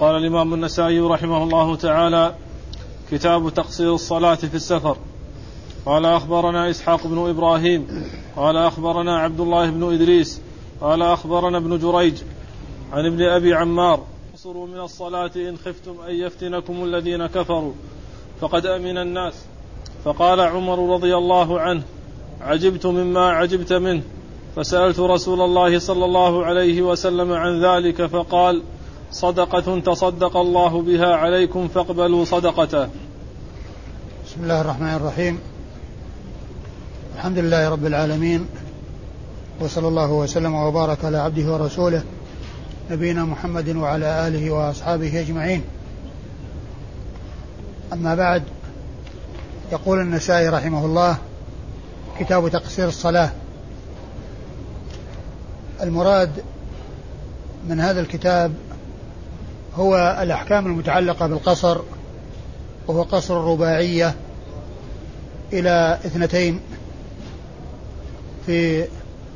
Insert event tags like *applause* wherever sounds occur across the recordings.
قال الإمام النسائي رحمه الله تعالى كتاب تقصير الصلاة في السفر. قال أخبرنا إسحاق بن إبراهيم قال أخبرنا عبد الله بن إدريس قال أخبرنا ابن جريج عن ابن أبي عمار اقصروا من الصلاة إن خفتم أن يفتنكم الذين كفروا فقد أمن الناس. فقال عمر رضي الله عنه عجبت مما عجبت منه فسألت رسول الله صلى الله عليه وسلم عن ذلك فقال صدقة تصدق الله بها عليكم فاقبلوا صدقته. بسم الله الرحمن الرحيم. الحمد لله رب العالمين. وصلى الله وسلم وبارك على عبده ورسوله نبينا محمد وعلى آله وأصحابه أجمعين. أما بعد يقول النسائي رحمه الله كتاب تقصير الصلاة. المراد من هذا الكتاب هو الأحكام المتعلقة بالقصر وهو قصر الرباعية إلى اثنتين في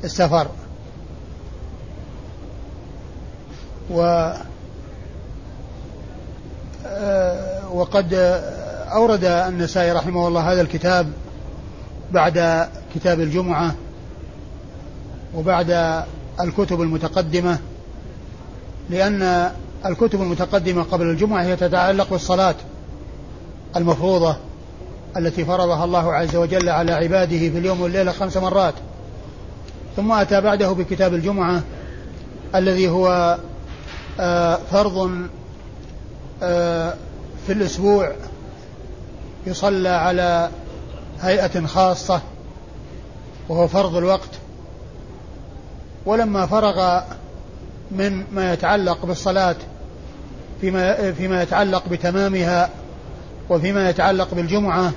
السفر. و آه، وقد أورد النسائي رحمه الله هذا الكتاب بعد كتاب الجمعة وبعد الكتب المتقدمة لأن الكتب المتقدمة قبل الجمعة هي تتعلق بالصلاة المفروضة التي فرضها الله عز وجل على عباده في اليوم والليلة خمس مرات. ثم أتى بعده بكتاب الجمعة الذي هو آه، فرض آه، في الأسبوع يصلى على هيئة خاصة وهو فرض الوقت. ولما فرغ من ما يتعلق بالصلاة فيما فيما يتعلق بتمامها وفيما يتعلق بالجمعة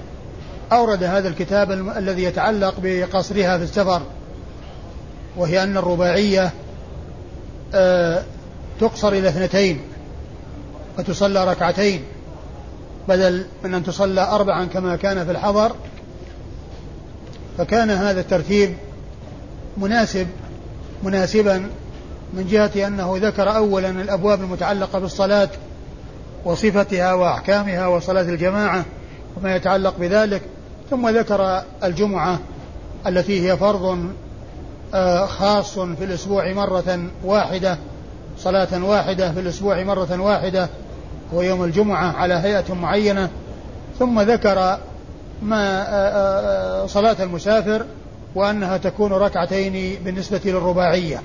أورد هذا الكتاب الذي يتعلق بقصرها في السفر وهي أن الرباعية آه، تقصر إلى اثنتين وتصلى ركعتين بدل من أن تصلى أربعا كما كان في الحضر. فكان هذا الترتيب مناسب مناسبا من جهة أنه ذكر أولا الأبواب المتعلقة بالصلاة وصفتها وأحكامها وصلاة الجماعة وما يتعلق بذلك ثم ذكر الجمعة التي هي فرض آه، خاص في الأسبوع مرة واحدة صلاة واحدة في الأسبوع مرة واحدة هو يوم الجمعة على هيئة معينة. ثم ذكر ما آه، آه، صلاة المسافر وأنها تكون ركعتين بالنسبة للرباعية.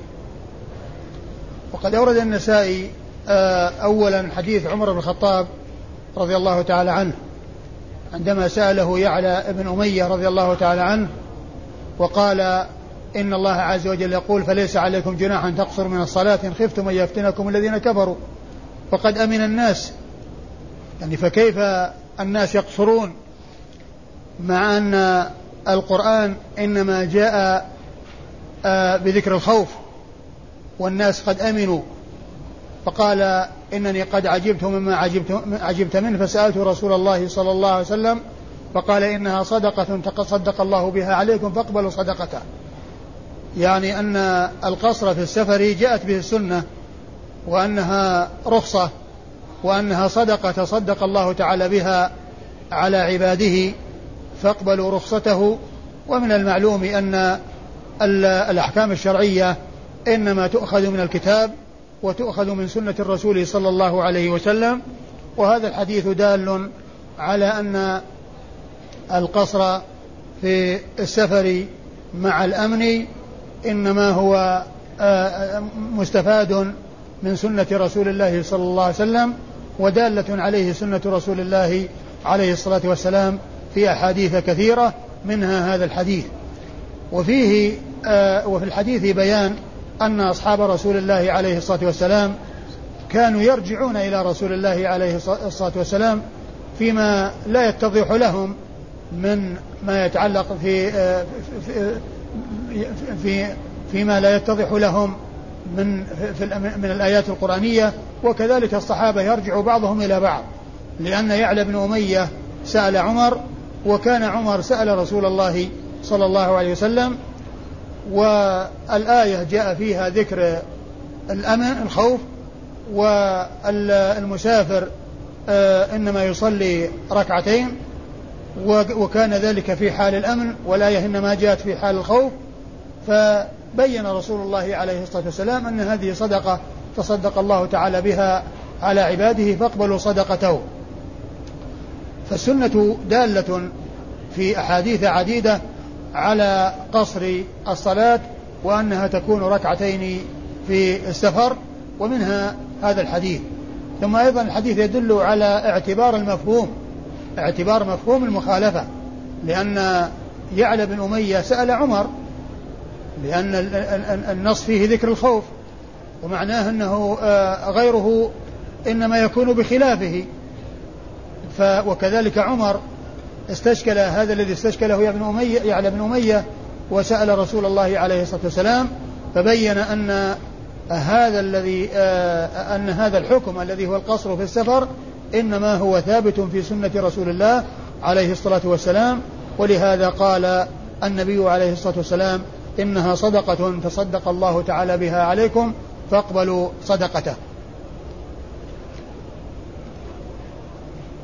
وقد أورد النسائي آه، أولا حديث عمر بن الخطاب رضي الله تعالى عنه عندما سأله يعلى بن أمية رضي الله تعالى عنه وقال إن الله عز وجل يقول فليس عليكم جناح أن تقصروا من الصلاة إن خفتم أن يفتنكم الذين كفروا. فقد أمن الناس يعني فكيف الناس يقصرون مع أن القرآن إنما جاء آه، بذكر الخوف؟ والناس قد أمنوا. فقال إنني قد عجبت مما عجبت, عجبت منه فسألت رسول الله صلى الله عليه وسلم فقال إنها صدقة تصدق الله بها عليكم فاقبلوا صدقته. يعني أن القصر في السفر جاءت به السنة وأنها رخصة وأنها صدقة تصدق الله تعالى بها على عباده فاقبلوا رخصته. ومن المعلوم أن الأحكام الشرعية إنما تؤخذ من الكتاب وتؤخذ من سنة الرسول صلى الله عليه وسلم وهذا الحديث دال على أن القصر في السفر مع الأمن إنما هو آه، مستفاد من سنة رسول الله صلى الله عليه وسلم ودالة عليه سنة رسول الله عليه الصلاة والسلام في أحاديث كثيرة منها هذا الحديث. وفيه آه، وفي الحديث بيان أن أصحاب رسول الله عليه الصلاة والسلام كانوا يرجعون إلى رسول الله عليه الصلاة والسلام فيما لا يتضح لهم من ما يتعلق في آه، في, في فيما لا يتضح لهم من في من الآيات القرآنية. وكذلك الصحابة يرجع بعضهم إلى بعض لأن يعلى بن أمية سأل عمر وكان عمر سأل رسول الله صلى الله عليه وسلم والآية جاء فيها ذكر الأمن الخوف والمسافر آه، إنما يصلي ركعتين وكان ذلك في حال الأمن والآية إنما جاءت في حال الخوف. فبين رسول الله عليه الصلاة والسلام أن هذه صدقة تصدق الله تعالى بها على عباده فاقبلوا صدقته. فالسنة دالة في أحاديث عديدة على قصر الصلاة وأنها تكون ركعتين في السفر ومنها هذا الحديث. ثم أيضا الحديث يدل على اعتبار المفهوم اعتبار مفهوم المخالفة لأن يعلى بن أمية سأل عمر لأن النص فيه ذكر الخوف ومعناه أنه آه، غيره إنما يكون بخلافه. ف وكذلك عمر استشكل هذا الذي استشكله يا ابن أمية يعلى بن أمية وسأل رسول الله عليه الصلاة والسلام فبين أن هذا الذي آه، أن هذا الحكم الذي هو القصر في السفر إنما هو ثابت في سنة رسول الله عليه الصلاة والسلام ولهذا قال النبي عليه الصلاة والسلام إنها صدقة تصدق الله تعالى بها عليكم فاقبلوا صدقته.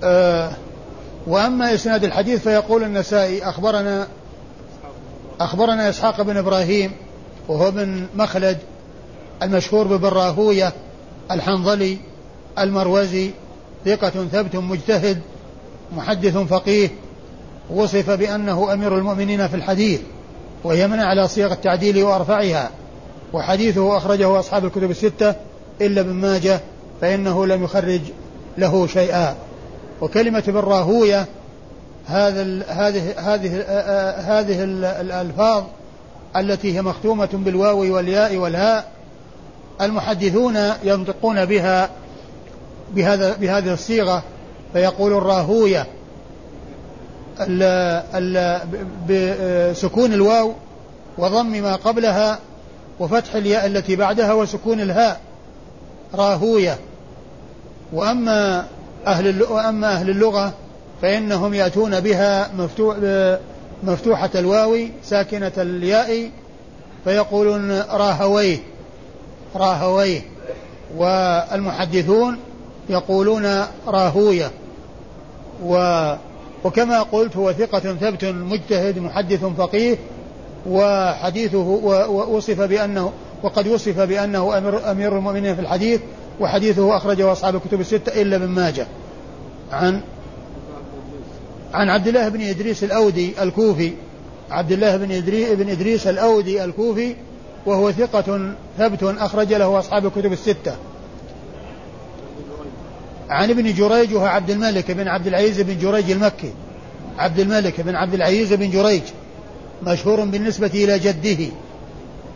أه وأما إسناد الحديث فيقول النسائي أخبرنا أخبرنا إسحاق بن إبراهيم وهو بن مخلد المشهور ببن راهوية الحنظلي المروزي ثقة ثبت مجتهد محدث فقيه وصف بأنه أمير المؤمنين في الحديث وهي من على صيغ التعديل وأرفعها وحديثه أخرجه أصحاب الكتب الستة إلا ابن ماجه فإنه لم يخرج له شيئا. وكلمة بالراهوية هذا هذه هذه هذه الألفاظ التي هي مختومة بالواو والياء والهاء المحدثون ينطقون بها بهذا بهذه الصيغة فيقول الراهوية بسكون الواو وضم ما قبلها وفتح الياء التي بعدها وسكون الهاء. راهوية. وأما أهل وأما أهل اللغة فإنهم يأتون بها مفتوح مفتوحة الواو ساكنة الياء فيقولون راهويه راهويه. والمحدثون يقولون راهوية. و وكما قلت هو ثقة ثبت مجتهد محدث فقيه وحديثه وصف بأنه وقد وصف بأنه أمير, أمير المؤمنين في الحديث وحديثه أخرجه أصحاب الكتب الستة إلا ابن ماجه. عن عن عبد الله بن إدريس الأودي الكوفي. عبد الله بن إدريس, بن إدريس الأودي الكوفي وهو ثقة ثبت أخرج له أصحاب الكتب الستة. عن ابن جريج وهو عبد الملك بن عبد العزيز بن جريج المكي. عبد الملك بن عبد العزيز بن جريج مشهور بالنسبة إلى جده.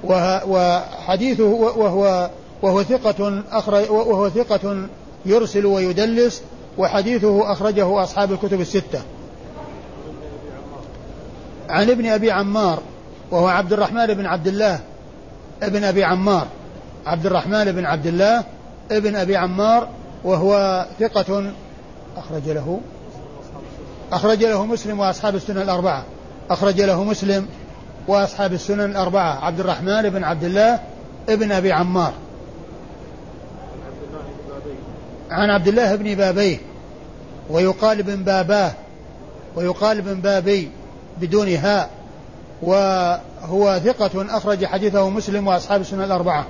وحديثه وهو وهو ثقة أخرج وهو ثقة يرسل ويدلس وحديثه أخرجه أصحاب الكتب الستة. عن ابن أبي عمار وهو عبد الرحمن بن عبد الله ابن أبي عمار. عبد الرحمن بن عبد الله ابن أبي عمار وهو ثقة أخرج له أخرج له مسلم وأصحاب السنن الأربعة. أخرج له مسلم وأصحاب السنن الأربعة. عبد الرحمن بن عبد الله ابن أبي عمار. عن عبد الله بن بابيه ويقال ابن باباه ويقال ابن بابي بدون هاء وهو ثقة أخرج حديثه مسلم وأصحاب السنن الأربعة.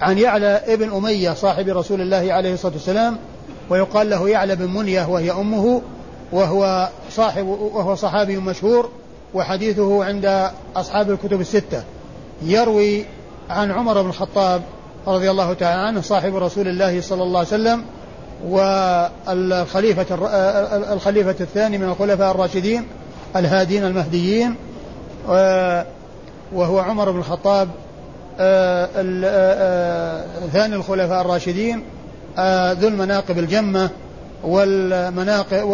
عن يعلى ابن أمية صاحب رسول الله عليه الصلاة والسلام ويقال له يعلى بن منية وهي أمه وهو صاحب وهو صحابي مشهور وحديثه عند أصحاب الكتب الستة. يروي عن عمر بن الخطاب رضي الله تعالى عنه صاحب رسول الله صلى الله عليه وسلم والخليفة الخليفة الثاني من الخلفاء الراشدين الهادين المهديين وهو عمر بن الخطاب آه، آه، آه، ثاني الخلفاء الراشدين ذو المناقب الجمة والمناقب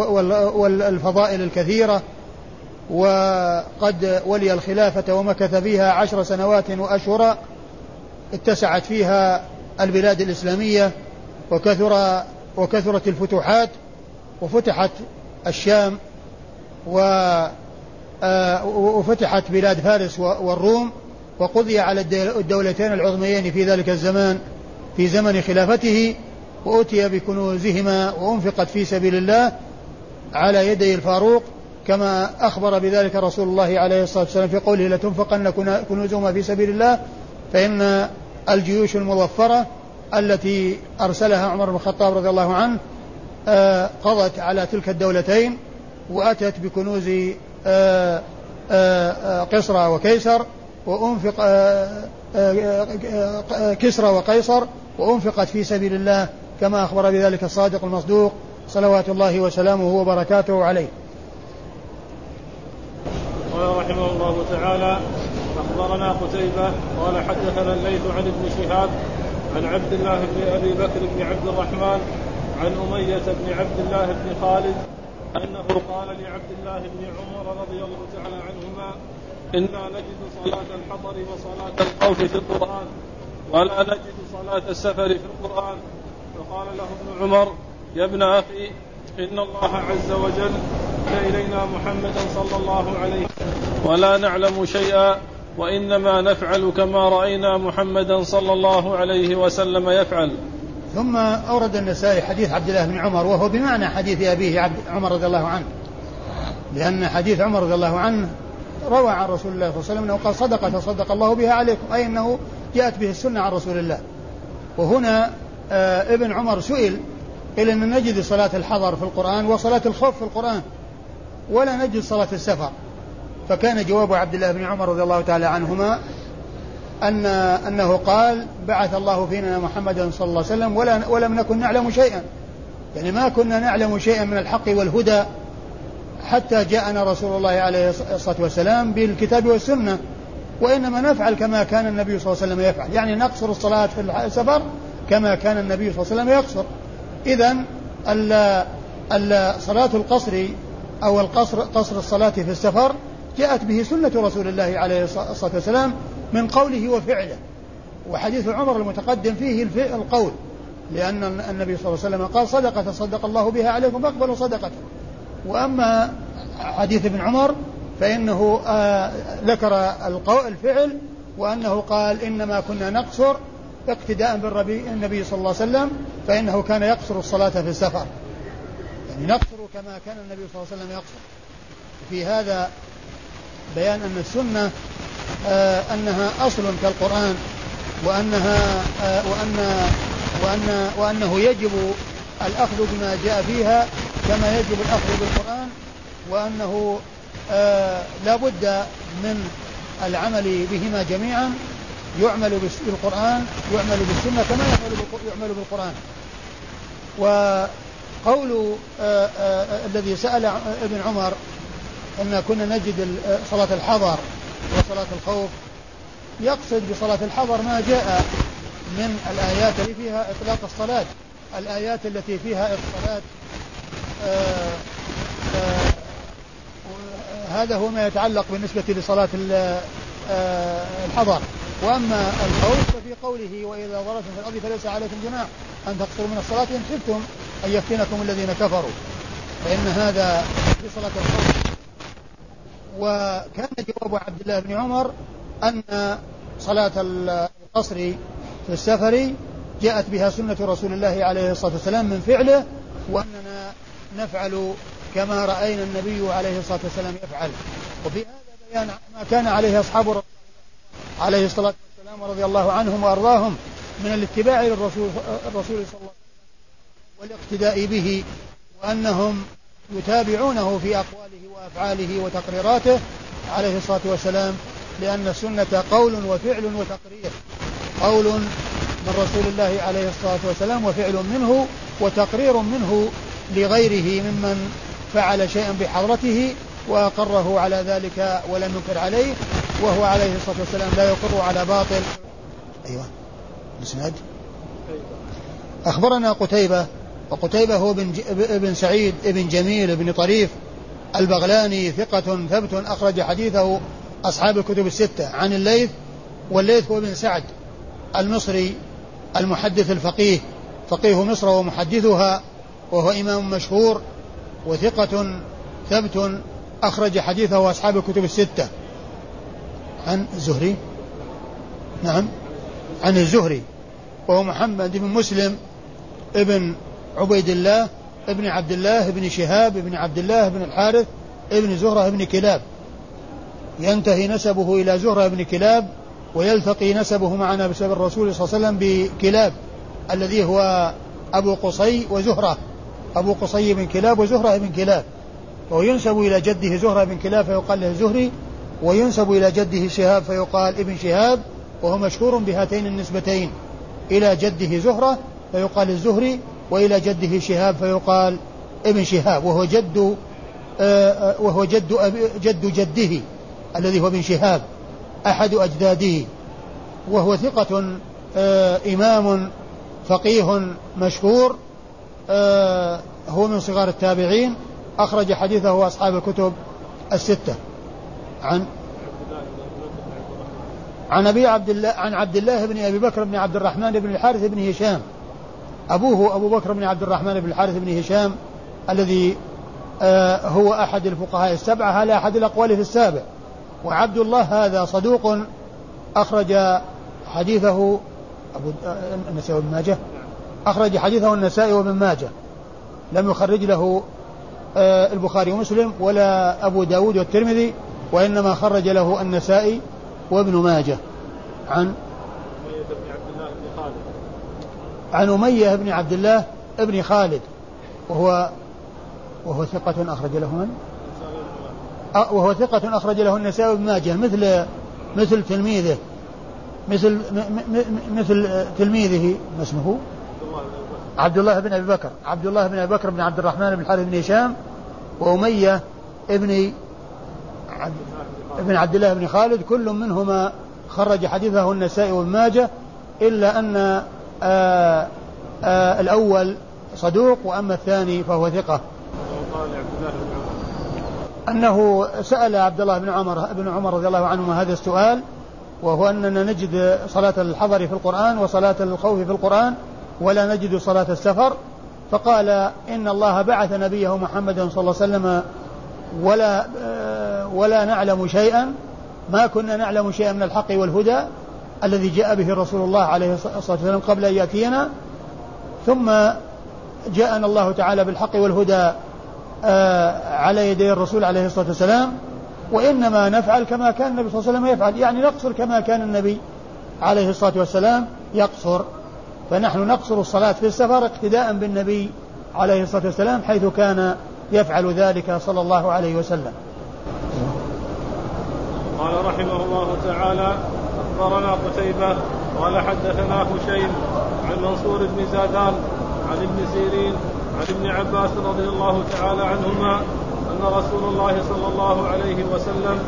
والفضائل الكثيرة وقد ولي الخلافة ومكث فيها عشر سنوات وأشهرا اتسعت فيها البلاد الإسلامية وكثر وكثرت الفتوحات وفتحت الشام و وفتحت بلاد فارس والروم وقضي على الدولتين العظميين في ذلك الزمان في زمن خلافته وأتي بكنوزهما وأنفقت في سبيل الله على يدي الفاروق كما أخبر بذلك رسول الله عليه الصلاة والسلام في قوله لتنفقن كنوزهما في سبيل الله فإن الجيوش المظفرة التي أرسلها عمر بن الخطاب رضي الله عنه آه، قضت على تلك الدولتين وأتت بكنوز آه، آه، قصرى وكيسر وأنفق كسرى وقيصر وأنفقت في سبيل الله كما أخبر بذلك الصادق المصدوق صلوات الله وسلامه وبركاته عليه. قال رحمه الله تعالى أخبرنا قتيبة قال حدثنا الليث عن ابن شهاب عن عبد الله بن أبي بكر بن عبد الرحمن عن أمية بن عبد الله بن خالد أنه قال لعبد الله بن عمر رضي الله تعالى عنهما إنا نجد صلاة الحضر وصلاة الخوف في القرآن ولا نجد صلاة السفر في القرآن. فقال له ابن عمر يا ابن أخي إن الله عز وجل إلينا محمدا صلى الله عليه ولا نعلم شيئا وإنما نفعل كما رأينا محمدا صلى الله عليه وسلم يفعل. ثم أورد النسائي حديث عبد الله بن عمر وهو بمعنى حديث أبيه عبد عمر رضي الله عنه. لأن حديث عمر رضي الله عنه روى عن رسول الله صلى الله عليه وسلم أنه قال صدقة صدق الله بها عليكم أي أنه جاءت به السنة عن رسول الله. وهنا آه ابن عمر سئل إلى أن نجد صلاة الحضر في القرآن وصلاة الخوف في القرآن ولا نجد صلاة السفر. فكان جواب عبد الله بن عمر رضي الله تعالى عنهما أن أنه قال بعث الله فينا محمدا صلى الله عليه وسلم ولا ولم نكن نعلم شيئا. يعني ما كنا نعلم شيئا من الحق والهدى حتى جاءنا رسول الله عليه الصلاة والسلام بالكتاب والسنة وإنما نفعل كما كان النبي صلى الله عليه وسلم يفعل. يعني نقصر الصلاة في السفر كما كان النبي صلى الله عليه وسلم يقصر. إذا صلاة القصر أو القصر قصر الصلاة في السفر جاءت به سنة رسول الله عليه الصلاة والسلام من قوله وفعله. وحديث عمر المتقدم فيه القول لأن النبي صلى الله عليه وسلم قال صدقة صدق الله بها عليكم فاقبلوا صدقته وأما حديث ابن عمر فإنه آه ذكر الفعل وأنه قال إنما كنا نقصر اقتداء بالنبي صلى الله عليه وسلم فإنه كان يقصر الصلاة في السفر. يعني نقصر كما كان النبي صلى الله عليه وسلم يقصر. في هذا بيان أن السنة آه أنها أصل كالقرآن وأنها آه وأن وأن وأنه يجب الأخذ بما جاء فيها كما يجب الأخذ بالقرآن وأنه آه لا بد من العمل بهما جميعا يعمل بالقرآن يعمل بالسنة كما يعمل بالقرآن. وقول الذي سأل ابن عمر أن كنا نجد صلاة الحضر وصلاة الخوف. يقصد بصلاة الحضر ما جاء من الآيات اللي فيها إطلاق الصلاة. الآيات التي فيها الصلاة آه، آه، هذا هو ما يتعلق بالنسبة لصلاة آه، الحضر. وأما الخوف ففي قوله وإذا ضربتم في الأرض فليس عليكم جناح. أن تقصروا من الصلاة إن خفتم أن يفتنكم الذين كفروا. فإن هذا في صلاة الخوف. وكان جواب عبد الله بن عمر أن صلاة القصر في السفر جاءت بها سنة رسول الله عليه الصلاة والسلام من فعله وأننا نفعل كما رأينا النبي عليه الصلاة والسلام يفعل. وفي هذا بيان ما كان عليه أصحاب عليه الصلاة والسلام رضي الله عنهم وأرضاهم من الاتباع للرسول الرسول صلى الله عليه وسلم والاقتداء به وأنهم يتابعونه في أقواله وأفعاله وتقريراته عليه الصلاة والسلام لأن السنة قول وفعل وتقرير. قول من رسول الله عليه الصلاة والسلام وفعل منه وتقرير منه لغيره ممن فعل شيئا بحضرته وأقره على ذلك ولم ينكر عليه وهو عليه الصلاة والسلام لا يقر على باطل. أيوة. مسند أخبرنا قتيبة وقتيبة هو بن, ابن سعيد ابن جميل بن طريف البغلاني ثقة ثبت أخرج حديثه أصحاب الكتب الستة عن الليث والليث هو بن سعد المصري المحدث الفقيه. فقيه مصر ومحدثها وهو إمام مشهور وثقة ثبت أخرج حديثه أصحاب الكتب الستة. عن الزهري؟ نعم. عن الزهري. وهو محمد بن مسلم ابن عبيد الله ابن عبد الله ابن شهاب ابن عبد الله بن الحارث ابن زهرة ابن كلاب. ينتهي نسبه إلى زهرة بن كلاب ويلتقي نسبه مع نسب الرسول صلى الله عليه وسلم بكلاب الذي هو أبو قصي وزهرة. أبو قصي بن كلاب وزهرة بن كلاب. وينسب إلى جده زهرة بن كلاب فيقال له الزهري وينسب إلى جده شهاب فيقال ابن شهاب. وهو مشهور بهاتين النسبتين. إلى جده زهرة فيقال الزهري. وإلى جده شهاب فيقال ابن شهاب وهو جد آه، آه، وهو جد جد جده الذي هو ابن شهاب أحد أجداده. وهو ثقة آه، إمام فقيه مشهور هو من صغار التابعين أخرج حديثه أصحاب الكتب الستة. عن عن أبي عبد الله عن عبد الله بن أبي بكر بن عبد الرحمن بن الحارث بن هشام. أبوه أبو بكر بن عبد الرحمن بن الحارث بن هشام الذي آه هو أحد الفقهاء السبعة هذا أحد الأقوال في السابع. وعبد الله هذا صدوق أخرج حديثه آه، النسائي وابن ماجه. أخرج حديثه النسائي وابن ماجه. لم يخرج له آه البخاري ومسلم ولا أبو داود والترمذي وإنما خرج له النسائي وابن ماجه. عن عن أمية بن عبد الله بن خالد وهو وهو ثقة أخرج له من؟ وهو ثقة أخرج له النسائي بن ماجه مثل مثل تلميذه مثل مثل تلميذه ما اسمه؟ عبد الله بن أبي بكر عبد الله بن أبي بكر بن عبد الرحمن بن الحارث بن هشام وأمية ابن ابن عبد الله بن خالد كل منهما خرج حديثه النسائي وابن ماجه إلا أن آآ آه، آآ آه، الأول صدوق وأما الثاني فهو ثقة. أنه سأل عبد الله بن عمر ابن عمر رضي الله عنهما هذا السؤال وهو أننا نجد صلاة الحضر في القرآن وصلاة الخوف في القرآن ولا نجد صلاة السفر. فقال إن الله بعث نبيه محمدا صلى الله عليه وسلم ولا آه، ولا نعلم شيئا ما كنا نعلم شيئا من الحق والهدى الذي جاء به رسول الله عليه الصلاة والسلام قبل أن يأتينا ثم جاءنا الله تعالى بالحق والهدى آه، على يدي الرسول عليه الصلاة والسلام وإنما نفعل كما كان النبي صلى الله عليه وسلم يفعل يعني نقصر كما كان النبي عليه الصلاة والسلام يقصر. فنحن نقصر الصلاة في السفر اقتداء بالنبي عليه الصلاة والسلام حيث كان يفعل ذلك صلى الله عليه وسلم. قال رحمه الله تعالى أخبرنا قتيبة قال حدثنا هشيم عن منصور بن زادان عن ابن سيرين عن ابن عباس رضي الله تعالى عنهما أن رسول الله صلى الله عليه وسلم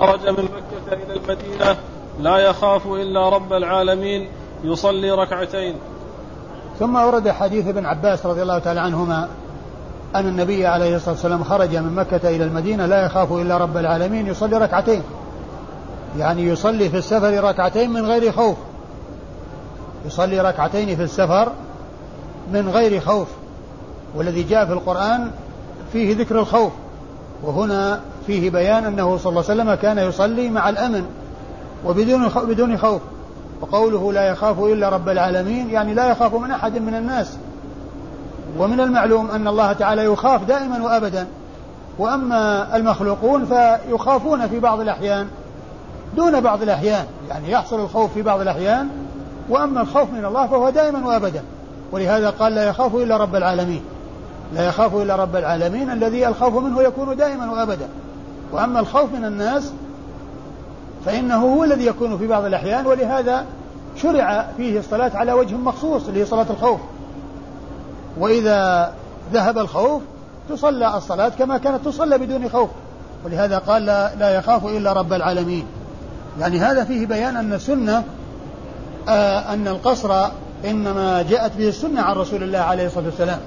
خرج من مكة إلى المدينة لا يخاف إلا رب العالمين يصلي ركعتين. ثم ورد حديث ابن عباس رضي الله تعالى عنهما أن النبي عليه الصلاة والسلام خرج من مكة إلى المدينة لا يخاف إلا رب العالمين يصلي ركعتين. يعني يصلي في السفر ركعتين من غير خوف. يصلي ركعتين في السفر من غير خوف. والذي جاء في القرآن فيه ذكر الخوف. وهنا فيه بيان أنه صلى الله عليه وسلم كان يصلي مع الأمن وبدون بدون خوف. وقوله لا يخاف إلا رب العالمين يعني لا يخاف من أحد من الناس. ومن المعلوم أن الله تعالى يخاف دائما وأبدا. وأما المخلوقون فيخافون في بعض الأحيان. دون بعض الأحيان. يعني يحصل الخوف في بعض الأحيان وأما الخوف من الله فهو دائما وأبدا. ولهذا قال لا يخاف إلا رب العالمين. لا يخاف إلا رب العالمين الذي الخوف منه يكون دائما وأبدا. وأما الخوف من الناس فإنه هو الذي يكون في بعض الأحيان ولهذا شرع فيه الصلاة على وجه مخصوص اللي هي صلاة الخوف. وإذا ذهب الخوف تصلى الصلاة كما كانت تصلى بدون خوف. ولهذا قال لا, يخاف إلا رب العالمين. يعني هذا فيه بيان أن السنة آه أن القصر إنما جاءت به السنة عن رسول الله عليه الصلاة والسلام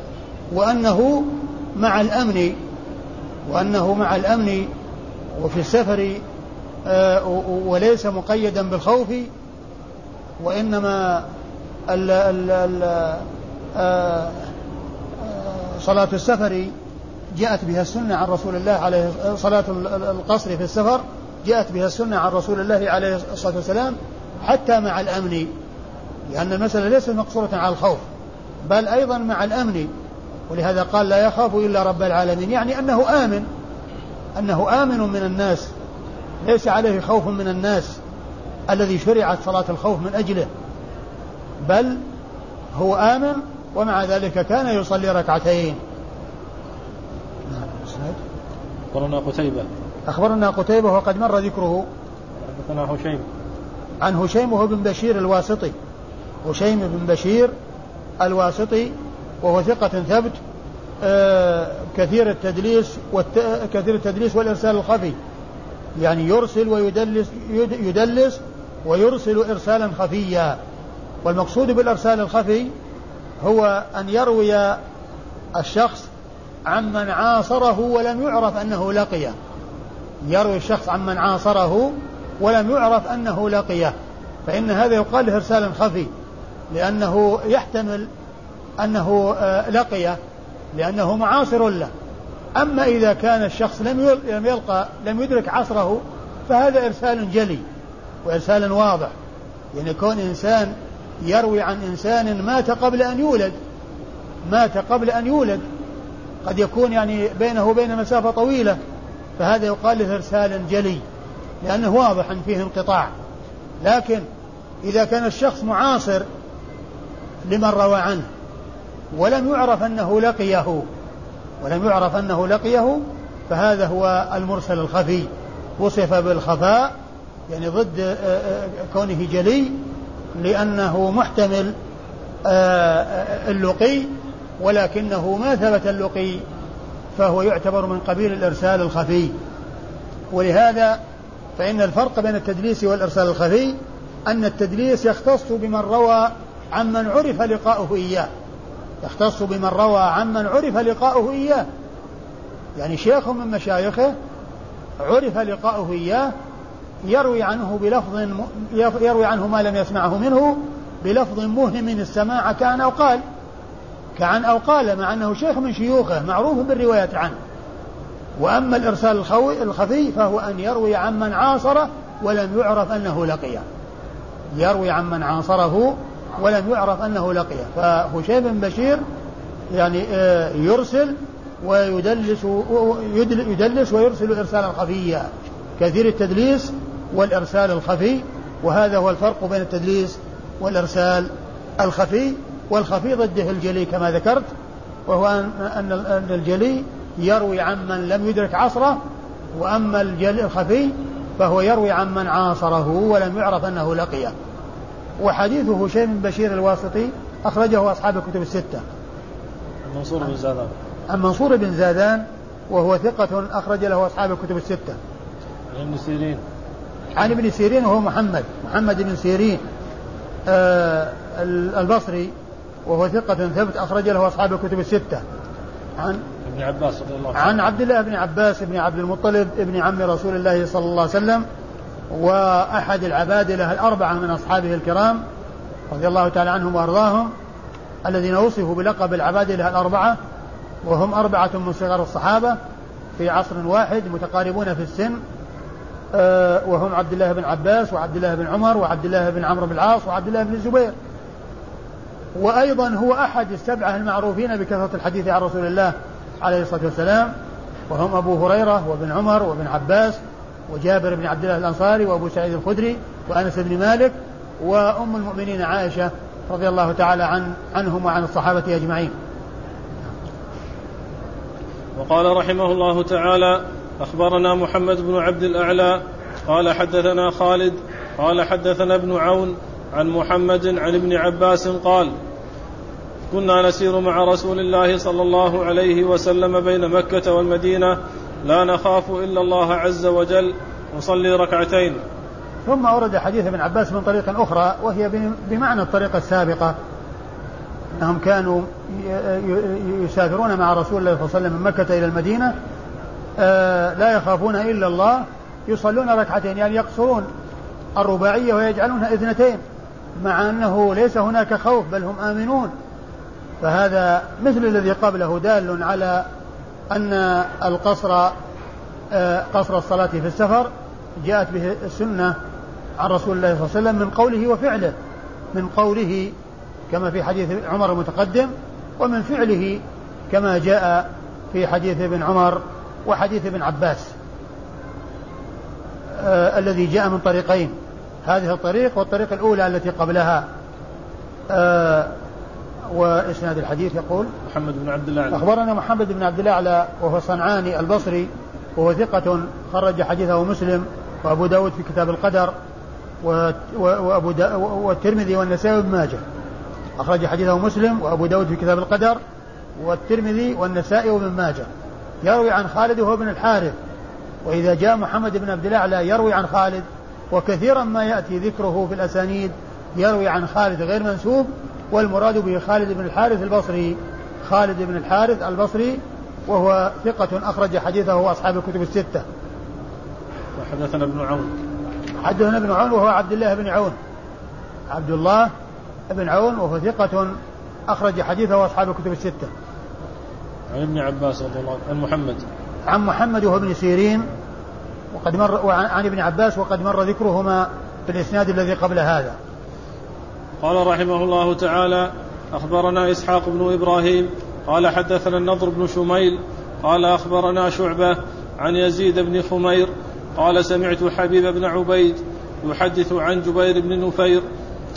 وأنه مع الأمن وأنه مع الأمن وفي السفر آه وليس مقيدا بالخوف وإنما ال ال ال آه صلاة السفر جاءت بها السنة عن رسول الله عليه صلاة القصر في السفر جاءت بها السنة عن رسول الله عليه الصلاة والسلام حتى مع الأمن لأن المسألة ليست مقصورة على الخوف بل أيضا مع الأمن ولهذا قال لا يخاف إلا رب العالمين يعني أنه آمن أنه آمن من الناس ليس عليه خوف من الناس الذي شرعت صلاة الخوف من أجله بل هو آمن ومع ذلك كان يصلي ركعتين. أخبرنا قتيبة. أخبرنا قتيبة وقد مر ذكره حدثنا هشيم. عن هشيم وهو بن بشير الواسطي. هشيم بن بشير الواسطي وهو ثقة ثبت آه كثير التدليس والت... كثير التدليس والإرسال الخفي. يعني يرسل ويدلس يدلس ويرسل إرسالا خفيا. والمقصود بالإرسال الخفي هو أن يروي الشخص عمن عاصره ولم يعرف أنه لقيه. يروي الشخص عمن عاصره ولم يعرف أنه لقيه. فإن هذا يقال له إرسال خفي لأنه يحتمل أنه آه، لقيه لأنه معاصر له. أما إذا كان الشخص لم لم يلقى لم يدرك عصره فهذا إرسال جلي وإرسال واضح. يعني كون إنسان يروي عن إنسان مات قبل أن يولد مات قبل أن يولد قد يكون يعني بينه وبين مسافة طويلة. فهذا يقال له إرسال جلي لأنه واضح أن فيه انقطاع. لكن إذا كان الشخص معاصر لمن روى عنه ولم يعرف أنه لقيه ولم يعرف أنه لقيه فهذا هو المرسل الخفي. وصف بالخفاء يعني ضد آه، آه، كونه جلي لأنه محتمل آه، اللقي ولكنه ما ثبت اللقي. فهو يعتبر من قبيل الإرسال الخفي. ولهذا فإن الفرق بين التدليس والإرسال الخفي أن التدليس يختص بمن روى عمن عرف لقاؤه إياه. يختص بمن روى عمن عرف لقاؤه إياه. يعني شيخ من مشايخه عرف لقاؤه إياه يروي عنه بلفظ يروي عنه ما لم يسمعه منه بلفظ موهم السماع كان أو قال. كعن أو قال مع أنه شيخ من شيوخه معروف بالرواية عنه. وأما الإرسال الخفي فهو أن يروي عمن عاصره ولم يعرف أنه لقيه يروي عمن عاصره ولم يعرف أنه لقيه فهشيم بن بشير يعني آه، يرسل ويدلس يدلس ويرسل إرسالا خفيا. كثير التدليس والإرسال الخفي وهذا هو الفرق بين التدليس والإرسال الخفي. والخفي ضده الجلي كما ذكرت وهو أن الجلي يروي عمن لم يدرك عصره وأما الجلي الخفي فهو يروي عمن عاصره ولم يعرف أنه لقيه. وحديث هشيم بن بشير الواسطي أخرجه أصحاب الكتب الستة. منصور بن زادان. عن منصور بن زادان وهو ثقة أخرج له أصحاب الكتب الستة. عن ابن سيرين. عن ابن سيرين وهو محمد محمد بن سيرين. آه البصري وهو ثقة ثبت أخرج له أصحاب الكتب الستة. عن ابن عباس رضي الله عنه. عن عبد الله بن عباس بن عبد المطلب ابن عم رسول الله صلى الله عليه وسلم وأحد العبادلة الأربعة من أصحابه الكرام رضي الله تعالى عنهم وأرضاهم الذين وصفوا بلقب العبادلة الأربعة وهم أربعة من صغار الصحابة في عصر واحد متقاربون في السن. آه، وهم عبد الله بن عباس وعبد الله بن عمر وعبد الله بن عمرو بن العاص وعبد الله بن الزبير. وأيضا هو أحد السبعة المعروفين بكثرة الحديث عن رسول الله عليه الصلاة والسلام وهم أبو هريرة وابن عمر وابن عباس وجابر بن عبد الله الأنصاري وأبو سعيد الخدري وأنس بن مالك وأم المؤمنين عائشة رضي الله تعالى عن عنهم وعن الصحابة أجمعين. وقال رحمه الله تعالى أخبرنا محمد بن عبد الأعلى قال حدثنا خالد قال حدثنا ابن عون عن محمد عن ابن عباس قال كنا نسير مع رسول الله صلى الله عليه وسلم بين مكة والمدينة لا نخاف إلا الله عز وجل. نصلي ركعتين. ثم ورد حديث ابن عباس من طريق أخرى وهي بمعنى الطريقة السابقة. أنهم كانوا يسافرون مع رسول الله صلى الله عليه وسلم من مكة إلى المدينة. آه، لا يخافون إلا الله. يصلون ركعتين يعني يقصرون الرباعية ويجعلونها اثنتين مع أنه ليس هناك خوف بل هم آمنون. فهذا مثل الذي قبله دال على أن القصر آه، قصر الصلاة في السفر جاءت به السنة عن رسول الله صلى الله عليه وسلم من قوله وفعله من قوله كما في حديث عمر المتقدم ومن فعله كما جاء في حديث ابن عمر وحديث ابن عباس آه الذي جاء من طريقين. هذه الطريق والطريق الأولى التي قبلها. آه وإسناد الحديث يقول محمد بن عبد الله أخبرنا محمد بن عبد الله وهو صنعاني البصري وهو ثقة خرج حديثه مسلم وأبو داود في كتاب القدر وأبو دا والترمذي والنسائي وابن ماجه. أخرج حديثه مسلم وأبو داود في كتاب القدر والترمذي والنسائي وابن ماجه. يروي عن خالد وهو ابن الحارث. وإذا جاء محمد بن عبد الأعلى يروي عن خالد وكثيرا ما يأتي ذكره في الأسانيد يروي عن خالد غير منسوب والمراد به خالد بن الحارث البصري. خالد بن الحارث البصري وهو ثقة أخرج حديثه أصحاب الكتب الستة. وحدثنا ابن عون. حدثنا ابن عون وهو عبد الله بن عون. عبد الله بن عون وهو ثقة أخرج حديثه أصحاب الكتب الستة. عن ابن عباس رضي الله عنه عن محمد. عن محمد وهو ابن سيرين وقد مر وعن ابن عباس وقد مر ذكرهما في الإسناد الذي قبل هذا. قال رحمه الله تعالى أخبرنا إسحاق بن إبراهيم قال حدثنا النضر بن شميل قال أخبرنا شعبة عن يزيد بن خمير قال سمعت حبيب بن عبيد يحدث عن جبير بن نفير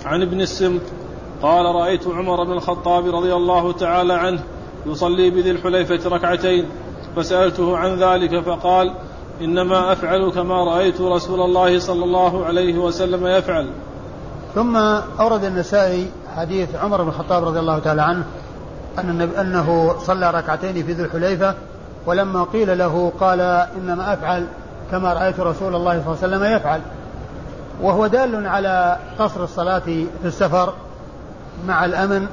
عن ابن السمط قال رأيت عمر بن الخطاب رضي الله تعالى عنه يصلي بذي الحليفة ركعتين فسألته عن ذلك فقال إنما أفعل كما رأيت رسول الله صلى الله عليه وسلم يفعل. ثم أورد النسائي حديث عمر بن الخطاب رضي الله تعالى عنه أن أنه صلى ركعتين في ذي الحليفة ولما قيل له قال إنما أفعل كما رأيت رسول الله صلى الله عليه وسلم يفعل. وهو دال على قصر الصلاة في السفر مع الأمن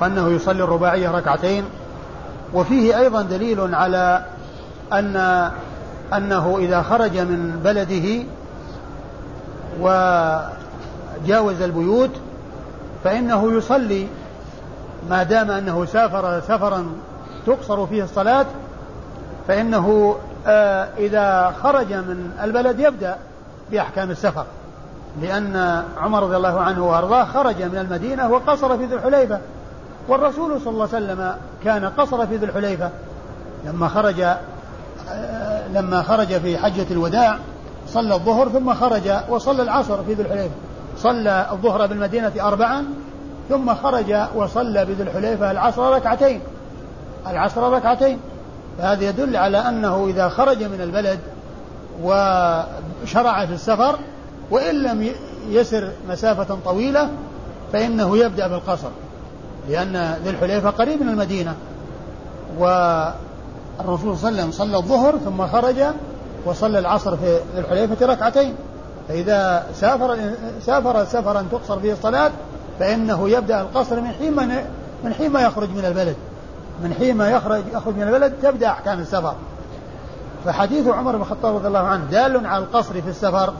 وأنه يصلي الرباعية ركعتين. وفيه أيضا دليل على أن أنه إذا خرج من بلده وجاوز البيوت فإنه يصلي ما دام أنه سافر سفرا تقصر فيه الصلاة فإنه آه، إذا خرج من البلد يبدأ بأحكام السفر لأن عمر رضي الله عنه وأرضاه خرج من المدينة وقصر في ذي الحليفة والرسول صلى الله عليه وسلم كان قصر في ذي الحليفة لما خرج لما خرج في حجة الوداع صلى الظهر ثم خرج وصلى العصر في ذي الحليفة. صلى الظهر بالمدينة أربعا ثم خرج وصلى بذي الحليفة العصر ركعتين. العصر ركعتين. فهذا يدل على أنه إذا خرج من البلد وشرع في السفر وإن لم يسر مسافة طويلة فإنه يبدأ بالقصر. لأن ذي الحليفة قريب من المدينة. والرسول صلى الله عليه وسلم صلى الظهر ثم خرج وصلى العصر في الحليفة ركعتين. فإذا سافر سافر سفرا تقصر فيه الصلاة فإنه يبدأ القصر من حين من حين ما يخرج من البلد. من حين ما يخرج يخرج من البلد تبدأ أحكام السفر. فحديث عمر بن الخطاب رضي الله عنه دال على القصر في السفر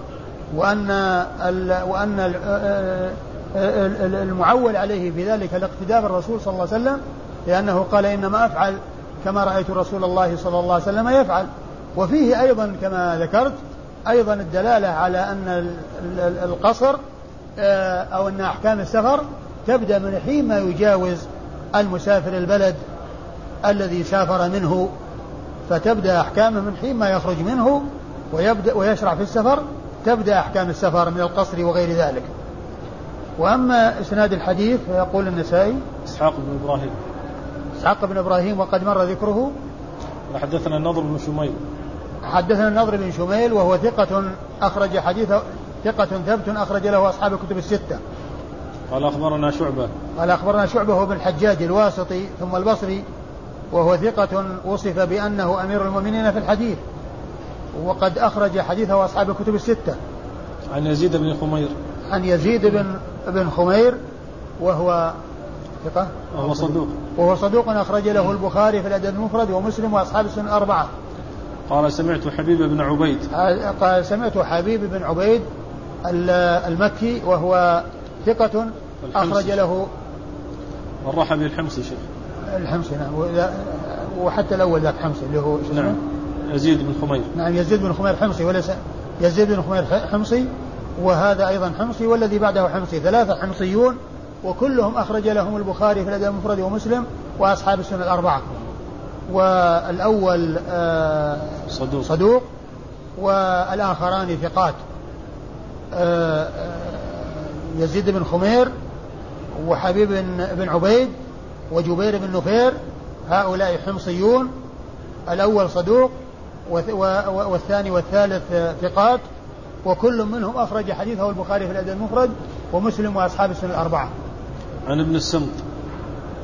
وأن ال وأن ال المعول عليه في ذلك الاقتداء بالرسول صلى الله عليه وسلم لأنه قال إنما أفعل كما رأيت رسول الله صلى الله عليه وسلم يفعل. وفيه أيضا كما ذكرت أيضا الدلالة على أن القصر آه، أو أن أحكام السفر تبدأ من حين ما يجاوز المسافر البلد الذي سافر منه. فتبدأ أحكامه من حين ما يخرج منه ويبدأ ويشرع في السفر تبدأ أحكام السفر من القصر وغير ذلك. وأما إسناد الحديث فيقول النسائي إسحاق بن إبراهيم. إسحاق بن إبراهيم وقد مر ذكره. حدثنا النضر بن شميل. حدثنا النضر بن شميل وهو ثقة أخرج حديثه ثقة ثبت أخرج له أصحاب الكتب الستة. قال أخبرنا شعبة. قال أخبرنا شعبة هو بن الحجاج الواسطي ثم البصري وهو ثقة وصف بأنه أمير المؤمنين في الحديث. وقد أخرج حديثه أصحاب الكتب الستة. عن يزيد بن خمير. عن يزيد بن بن خمير وهو ثقة. وهو صدوق. وهو صدوق أخرج له البخاري في الأدب المفرد ومسلم وأصحاب السنة الأربعة. قال سمعت حبيب بن عبيد. قال سمعت حبيب بن عبيد المكي وهو ثقة أخرج له الرحبي الحمصي شيخ. الحمصي نعم. وحتى الأول ذاك حمصي اللي هو نعم. يزيد بن خمير. نعم يزيد بن خمير حمصي وليس يزيد بن خمير حمصي وهذا أيضا حمصي والذي بعده حمصي. ثلاثة حمصيون وكلهم أخرج لهم البخاري في الأدب المفرد ومسلم وأصحاب السنة الأربعة. والأول آه، صدوق, صدوق. والآخران ثقات. آه، آه، يزيد بن خمير وحبيب بن عبيد وجبير بن نفير هؤلاء حمصيون. الأول صدوق والثاني والثالث ثقات. وكل منهم أخرج حديثه البخاري في الأدب المفرد ومسلم وأصحاب السنة الأربعة. عن ابن السمط.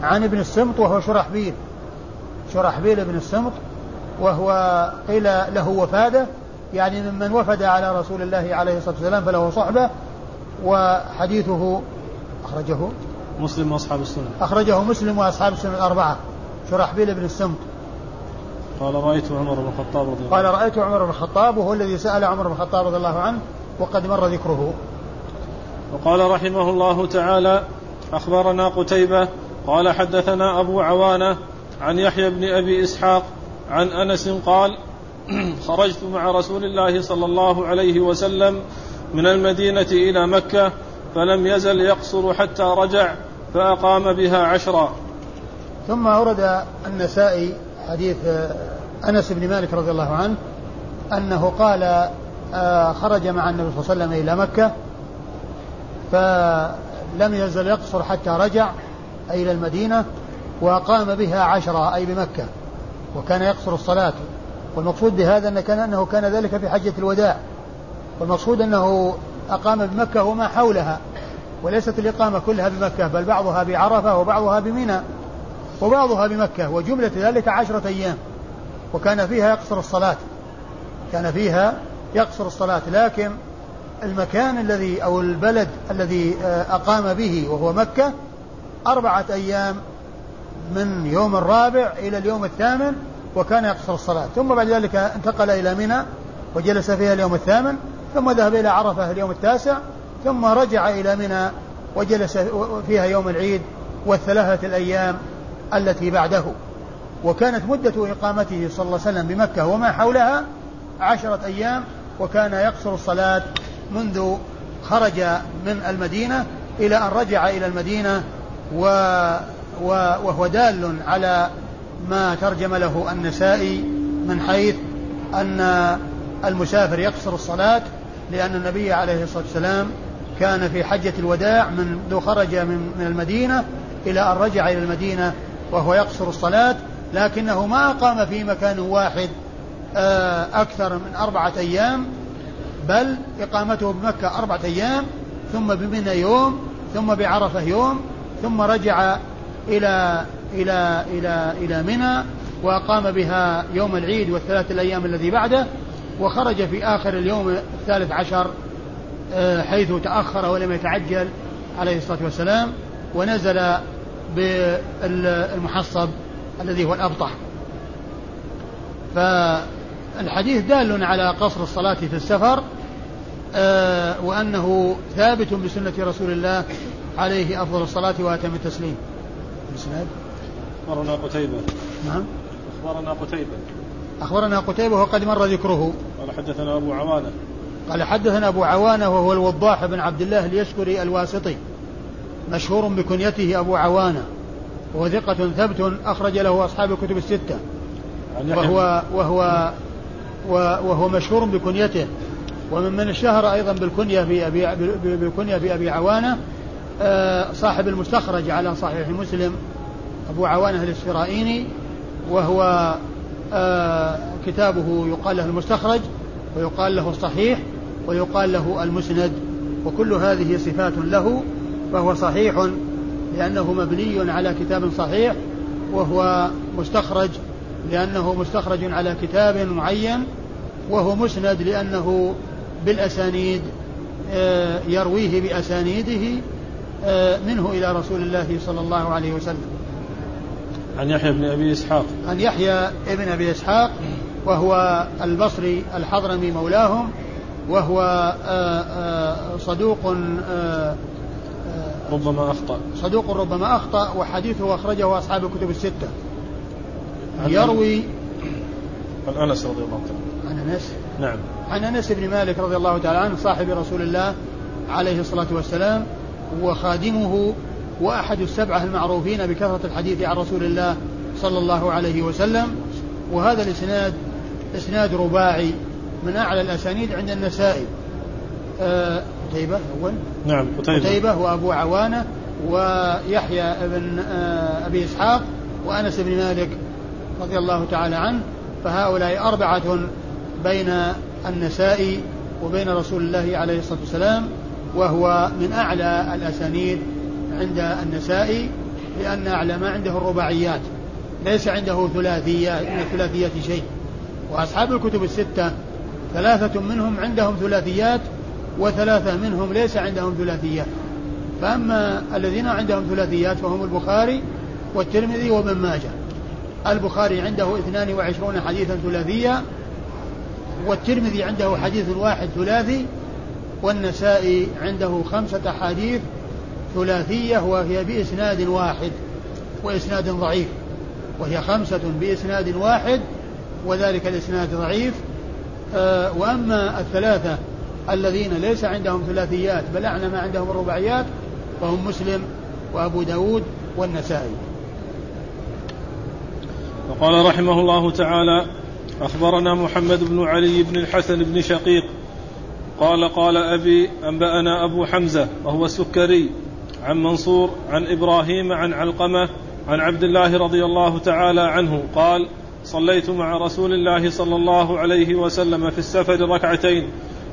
عن ابن السمط وهو شرحبيل شرحبيل بن السمط وهو قيل له وفادة يعني ممن وفد على رسول الله عليه الصلاة والسلام فله صحبة وحديثه أخرجه مسلم وأصحاب السنة. أخرجه مسلم وأصحاب السنة الأربعة. شرحبيل بن السمط. قال رأيت عمر بن الخطاب رضي الله عنه. قال رأيت عمر بن الخطاب وهو الذي سأل عمر بن الخطاب رضي الله عنه وقد مر ذكره. وقال رحمه الله تعالى أخبرنا قتيبة قال حدثنا أبو عوانة عن يحيى بن أبي إسحاق عن أنس قال *clears throat* خرجت مع رسول الله صلى الله عليه وسلم من المدينة إلى مكة فلم يزل يقصر حتى رجع فأقام بها عشرا. ثم أورد النسائي حديث أنس بن مالك رضي الله عنه أنه قال آه، خرج مع النبي صلى الله عليه وسلم إلى مكة فلم يزل يقصر حتى رجع أي إلى المدينة وأقام بها عشرة أي بمكة وكان يقصر الصلاة. والمقصود بهذا أن كان أنه كان ذلك في حجة الوداع. والمقصود أنه أقام بمكة وما حولها وليست الإقامة كلها بمكة بل بعضها بعرفة وبعضها بمنى وبعضها بمكة وجملة ذلك عشرة أيام. وكان فيها يقصر الصلاة. كان فيها يقصر الصلاة لكن المكان الذي أو البلد الذي آه، أقام به وهو مكة أربعة أيام من يوم الرابع إلى اليوم الثامن وكان يقصر الصلاة. ثم بعد ذلك انتقل إلى منى وجلس فيها اليوم الثامن ثم ذهب إلى عرفة اليوم التاسع ثم رجع إلى منى وجلس فيها يوم العيد والثلاثة الأيام التي بعده. وكانت مدة إقامته صلى الله عليه وسلم بمكة وما حولها عشرة أيام وكان يقصر الصلاة منذ خرج من المدينة إلى أن رجع إلى المدينة و وهو دال على ما ترجم له النسائي من حيث أن المسافر يقصر الصلاة لأن النبي عليه الصلاة والسلام كان في حجة الوداع منذ خرج من, من المدينة إلى أن رجع إلى المدينة وهو يقصر الصلاة لكنه ما أقام في مكان واحد آه، أكثر من أربعة أيام بل إقامته بمكة أربعة أيام ثم بمنى يوم ثم بعرفة يوم ثم رجع إلى إلى إلى إلى منى وأقام بها يوم العيد والثلاث الأيام الذي بعده وخرج في آخر اليوم الثالث عشر آه، حيث تأخر ولم يتعجل عليه الصلاة والسلام ونزل بالمحصب الذي هو الأبطح. فالحديث دال على قصر الصلاة في السفر وأنه ثابت بسنة رسول الله عليه أفضل الصلاة وأتم التسليم. الإسناد أخبرنا قتيبة. نعم. أخبرنا قتيبة. أخبرنا قتيبة وقد مر ذكره. قال حدثنا أبو عوانة. قال حدثنا أبو عوانة وهو الوضاح بن عبد الله اليشكري الواسطي مشهور بكنيته أبو عوانة وهو ثقة ثبت أخرج له أصحاب الكتب الستة. وهو وهو وهو مشهور بكنيته. ومن من اشتهر أيضا بالكنية في أبي بالكنية في أبي عوانة آه، صاحب المستخرج على صحيح مسلم أبو عوانة الإسرائيني وهو آه، كتابه يقال له المستخرج ويقال له الصحيح ويقال له المسند وكل هذه صفات له فهو صحيح لأنه مبني على كتاب صحيح وهو مستخرج لأنه مستخرج على كتاب معين وهو مسند لأنه بالأسانيد آه، يرويه بأسانيده آه، منه إلى رسول الله صلى الله عليه وسلم. عن يحيى بن أبي إسحاق. عن يحيى بن أبي إسحاق وهو البصري الحضرمي مولاهم وهو آه، صدوق ربما أخطأ. صدوق ربما أخطأ وحديثه أخرجه أصحاب الكتب الستة. يروي عن أنس رضي الله عنه. عن أنس؟ نعم. عن أنس بن مالك رضي الله تعالى عنه صاحب رسول الله عليه الصلاة والسلام وخادمه وأحد السبعة المعروفين بكثرة الحديث عن رسول الله صلى الله عليه وسلم. وهذا الإسناد إسناد رباعي من أعلى الأسانيد عند النسائي. آه، قتيبة أول. نعم قتيبة, قتيبة وأبو عوانة ويحيى بن آه، أبي إسحاق وأنس بن مالك رضي الله تعالى عنه. فهؤلاء أربعة بين النسائي وبين رسول الله عليه الصلاة والسلام وهو من أعلى الأسانيد عند النسائي لأن أعلى ما عنده الرباعيات ليس عنده ثلاثيات من الثلاثيات شيء. وأصحاب الكتب الستة ثلاثة منهم عندهم ثلاثيات وثلاثة منهم ليس عندهم ثلاثيات فأما الذين عندهم ثلاثيات فهم البخاري والترمذي وابن ماجه. البخاري عنده 22 حديثا ثلاثيا والترمذي عنده حديث واحد ثلاثي والنسائي عنده خمسة حديث ثلاثية وهي بإسناد واحد وإسناد ضعيف وهي خمسة بإسناد واحد وذلك الإسناد ضعيف. آه وأما الثلاثة الذين ليس عندهم ثلاثيات بل أعلى ما عندهم الرباعيات فهم مسلم وأبو داود والنسائي. وقال رحمه الله تعالى أخبرنا محمد بن علي بن الحسن بن شقيق. قال قال أبي أنبأنا أبو حمزة وهو السكري عن منصور عن إبراهيم عن علقمة عن عبد الله رضي الله تعالى عنه. قال صليت مع رسول الله صلى الله عليه وسلم في السفر ركعتين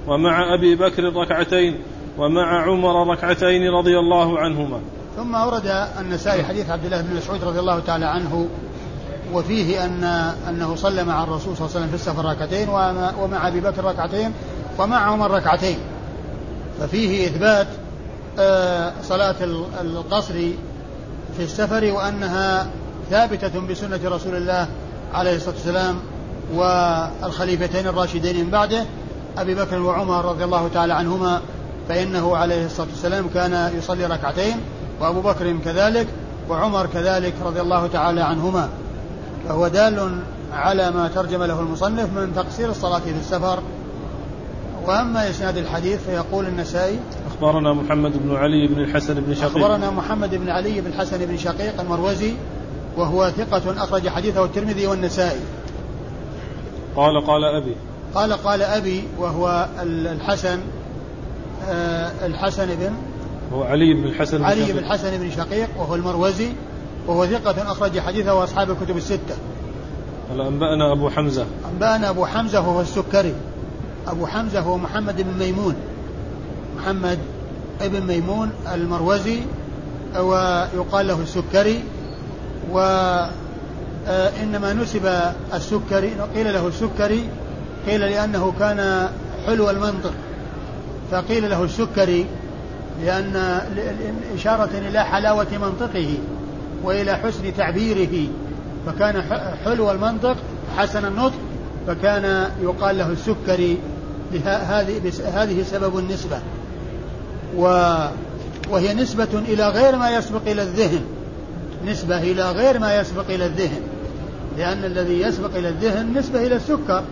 ومع أبي بكر ركعتين ومع عمر ركعتين رضي الله عنهما. ثم أورد النسائي حديث عبد الله بن مسعود رضي الله تعالى عنه وفيه أن أنه صلى مع الرسول صلى الله عليه وسلم في السفر ركعتين ومع أبي بكر ركعتين ومع عمر ركعتين. ففيه إثبات آه، صلاة القصر في السفر وأنها ثابتة بسنة رسول الله عليه الصلاة والسلام والخليفتين الراشدين من بعده أبي بكر وعمر رضي الله تعالى عنهما فإنه عليه الصلاة والسلام كان يصلي ركعتين وأبو بكر كذلك وعمر كذلك رضي الله تعالى عنهما. فهو دال على ما ترجم له المصنف من تقصير الصلاة في السفر. وأما إسناد الحديث فيقول النسائي أخبرنا محمد بن علي بن الحسن بن شقيق. أخبرنا محمد بن علي بن الحسن بن شقيق المروزي وهو ثقة أخرج حديثه الترمذي والنسائي. قال قال أبي. قال قال أبي وهو الحسن آه، الحسن بن هو علي بن الحسن بن علي بن الحسن بن شقيق وهو المروزي. وهو ثقة أخرج حديثه أصحاب الكتب الستة. قال أنبأنا أبو حمزة. أنبأنا أبو حمزة وهو السكري. أبو حمزة هو محمد بن ميمون. محمد ابن ميمون المروزي ويقال له السكري وإنما نسب السكري قيل له السكري قيل لأنه كان حلو المنطق. فقيل له السكري لأن إشارة إلى حلاوة منطقه. وإلى حسن تعبيره. فكان حلو المنطق حسن النطق فكان يقال له السكري هذه سبب النسبة. و وهي نسبة إلى غير ما يسبق إلى الذهن. نسبة إلى غير ما يسبق إلى الذهن. لأن الذي يسبق إلى الذهن نسبة إلى السكر.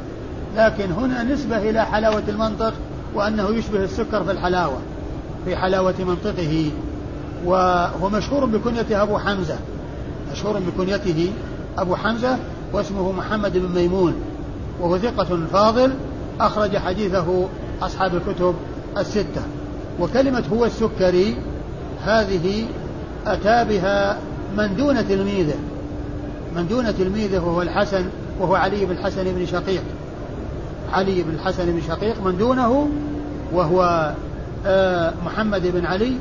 لكن هنا نسبة إلى حلاوة المنطق وأنه يشبه السكر في الحلاوة في حلاوة منطقه. وهو مشهور بكنيته أبو حمزة. مشهور بكنيته أبو حمزة واسمه محمد بن ميمون. وهو ثقة فاضل أخرج حديثه أصحاب الكتب الستة. وكلمة هو السكري هذه أتى بها من دون تلميذه. من دون تلميذه وهو الحسن وهو علي بن الحسن بن شقيق. علي بن الحسن بن شقيق من دونه وهو آه، محمد بن علي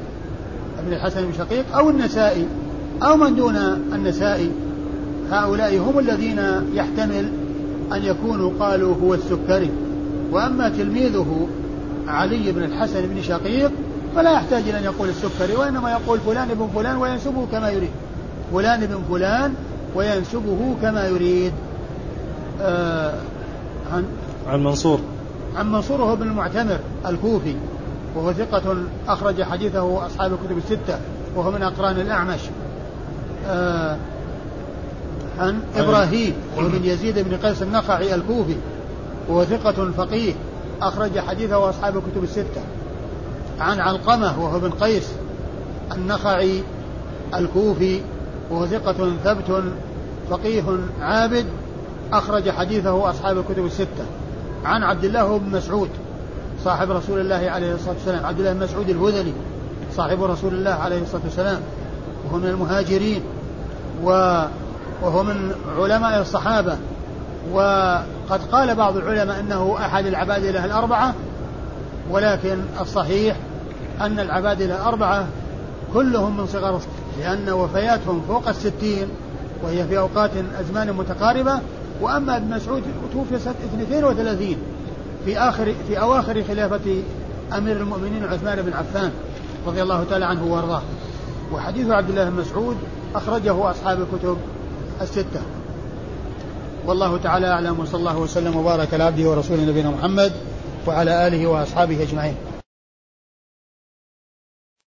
بن الحسن بن شقيق أو النسائي أو من دون النسائي. هؤلاء هم الذين يحتمل أن يكونوا قالوا هو السكري. وأما تلميذه علي بن الحسن بن شقيق فلا يحتاج إلى أن يقول السكري وإنما يقول فلان ابن فلان وينسبه كما يريد. فلان ابن فلان وينسبه كما يريد. آه عن عن منصور. عن منصور هو بن المعتمر الكوفي. وهو ثقة أخرج حديثه أصحاب الكتب الستة وهو من أقران الأعمش. آه عن إبراهيم وهو بن يزيد بن قيس النخعي الكوفي وهو ثقة فقيه أخرج حديثه أصحاب الكتب الستة. عن علقمة وهو بن قيس النخعي الكوفي وهو ثقة ثبت فقيه عابد أخرج حديثه أصحاب الكتب الستة. عن عبد الله بن مسعود صاحب رسول الله عليه الصلاة والسلام عبد الله بن مسعود الهذلي صاحب رسول الله عليه الصلاة والسلام. وهو من المهاجرين وهو من علماء الصحابة. وقد قال بعض العلماء أنه أحد العبادلة الأربعة ولكن الصحيح أن العبادلة الأربعة كلهم من صغار لأن وفياتهم فوق الستين وهي في أوقات أزمان متقاربة. وأما ابن مسعود توفي سنة 32 في آخر في أواخر خلافة أمير المؤمنين عثمان بن عفان رضي الله تعالى عنه وأرضاه. وحديث عبد الله بن مسعود أخرجه أصحاب الكتب الستة. والله تعالى أعلم وصلى الله وسلم وبارك على عبده ورسوله نبينا محمد وعلى آله وأصحابه أجمعين.